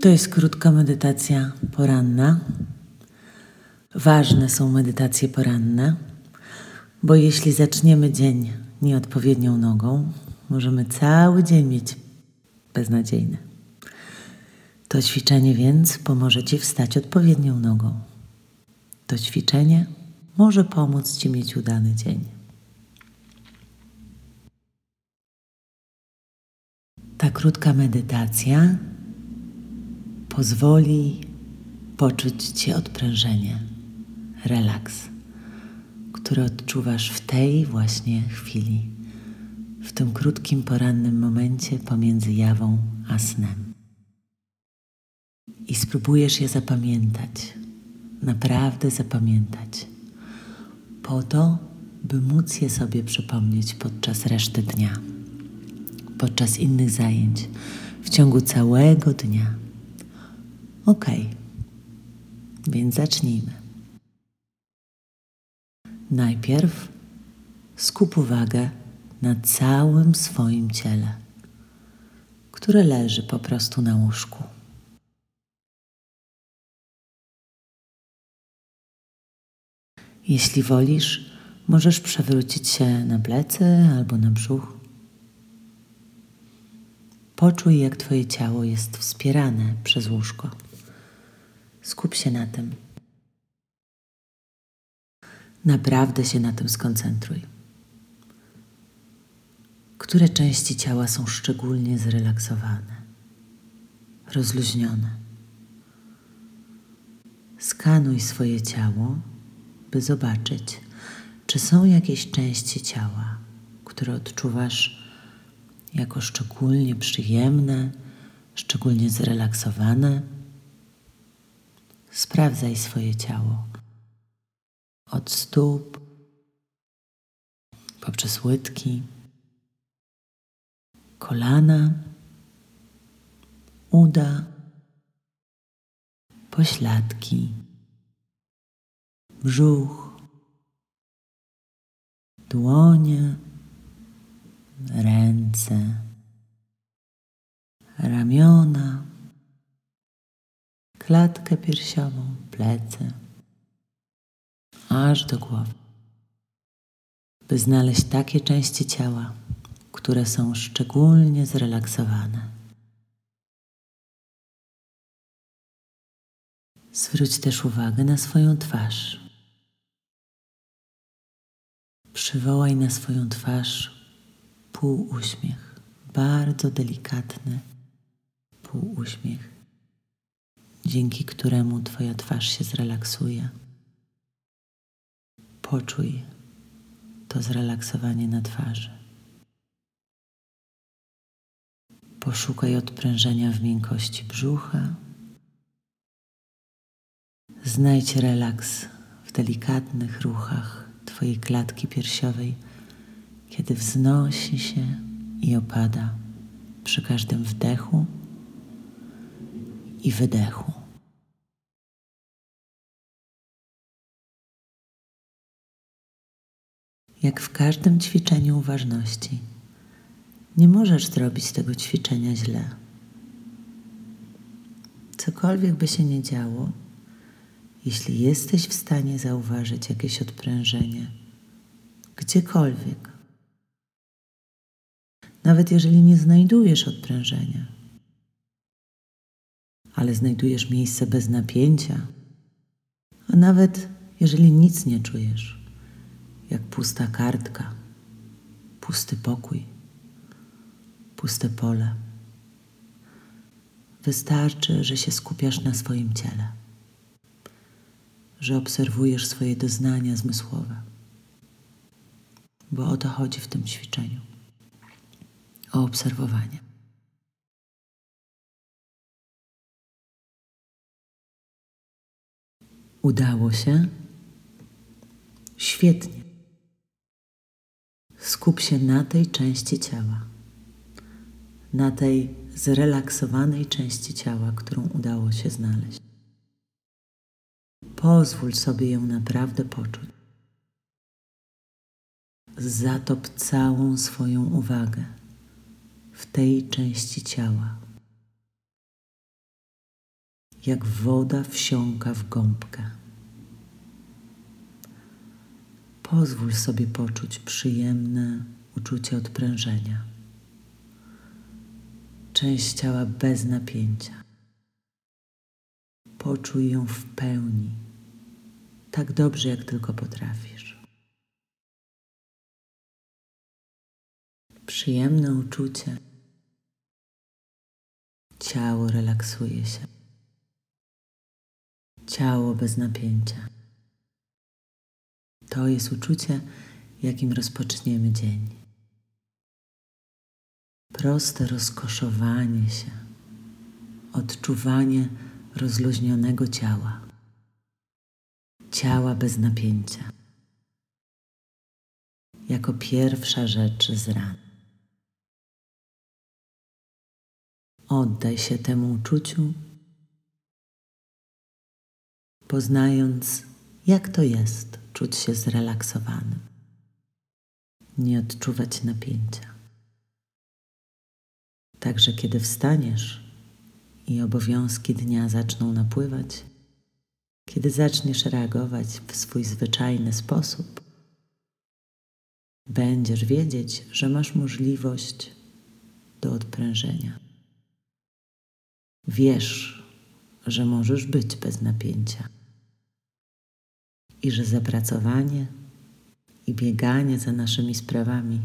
To jest krótka medytacja poranna. Ważne są medytacje poranne, bo jeśli zaczniemy dzień nieodpowiednią nogą, możemy cały dzień mieć beznadziejny. To ćwiczenie więc pomoże Ci wstać odpowiednią nogą. To ćwiczenie może pomóc Ci mieć udany dzień. Ta krótka medytacja pozwoli poczuć Cię odprężenie, relaks, który odczuwasz w tej właśnie chwili, w tym krótkim porannym momencie pomiędzy jawą a snem. I spróbujesz je zapamiętać, naprawdę zapamiętać, po to, by móc je sobie przypomnieć podczas reszty dnia, podczas innych zajęć, w ciągu całego dnia. Ok, więc zacznijmy. Najpierw skup uwagę na całym swoim ciele, które leży po prostu na łóżku. Jeśli wolisz, możesz przewrócić się na plecy albo na brzuch. Poczuj, jak Twoje ciało jest wspierane przez łóżko. Skup się na tym. Naprawdę się na tym skoncentruj. Które części ciała są szczególnie zrelaksowane, rozluźnione? Skanuj swoje ciało, by zobaczyć, czy są jakieś części ciała, które odczuwasz jako szczególnie przyjemne, szczególnie zrelaksowane Sprawdzaj swoje ciało. Od stóp poprzez łydki, kolana, uda, pośladki, brzuch, dłonie, ręce, ramiona klatkę piersiową, plecy, aż do głowy, by znaleźć takie części ciała, które są szczególnie zrelaksowane. Zwróć też uwagę na swoją twarz. Przywołaj na swoją twarz półuśmiech, bardzo delikatny półuśmiech dzięki któremu Twoja twarz się zrelaksuje. Poczuj to zrelaksowanie na twarzy. Poszukaj odprężenia w miękkości brzucha. Znajdź relaks w delikatnych ruchach Twojej klatki piersiowej, kiedy wznosi się i opada przy każdym wdechu i wydechu. Jak w każdym ćwiczeniu uważności, nie możesz zrobić tego ćwiczenia źle. Cokolwiek by się nie działo, jeśli jesteś w stanie zauważyć jakieś odprężenie, gdziekolwiek, nawet jeżeli nie znajdujesz odprężenia, ale znajdujesz miejsce bez napięcia, a nawet jeżeli nic nie czujesz, jak pusta kartka, pusty pokój, puste pole. Wystarczy, że się skupiasz na swoim ciele, że obserwujesz swoje doznania zmysłowe, bo o to chodzi w tym ćwiczeniu o obserwowanie. Udało się? Świetnie. Skup się na tej części ciała, na tej zrelaksowanej części ciała, którą udało się znaleźć. Pozwól sobie ją naprawdę poczuć. Zatop całą swoją uwagę w tej części ciała. jak woda wsiąka w gąbkę. Pozwól sobie poczuć przyjemne uczucie odprężenia. Część ciała bez napięcia. Poczuj ją w pełni, tak dobrze jak tylko potrafisz. Przyjemne uczucie. Ciało relaksuje się. Ciało bez napięcia. To jest uczucie, jakim rozpoczniemy dzień. Proste rozkoszowanie się, odczuwanie rozluźnionego ciała, ciała bez napięcia, jako pierwsza rzecz z ran. Oddaj się temu uczuciu, poznając, jak to jest czuć się zrelaksowanym, nie odczuwać napięcia. Także kiedy wstaniesz i obowiązki dnia zaczną napływać, kiedy zaczniesz reagować w swój zwyczajny sposób, będziesz wiedzieć, że masz możliwość do odprężenia. Wiesz, że możesz być bez napięcia i że zapracowanie i bieganie za naszymi sprawami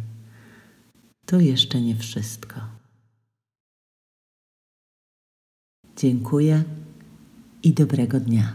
to jeszcze nie wszystko. Dziękuję i dobrego dnia.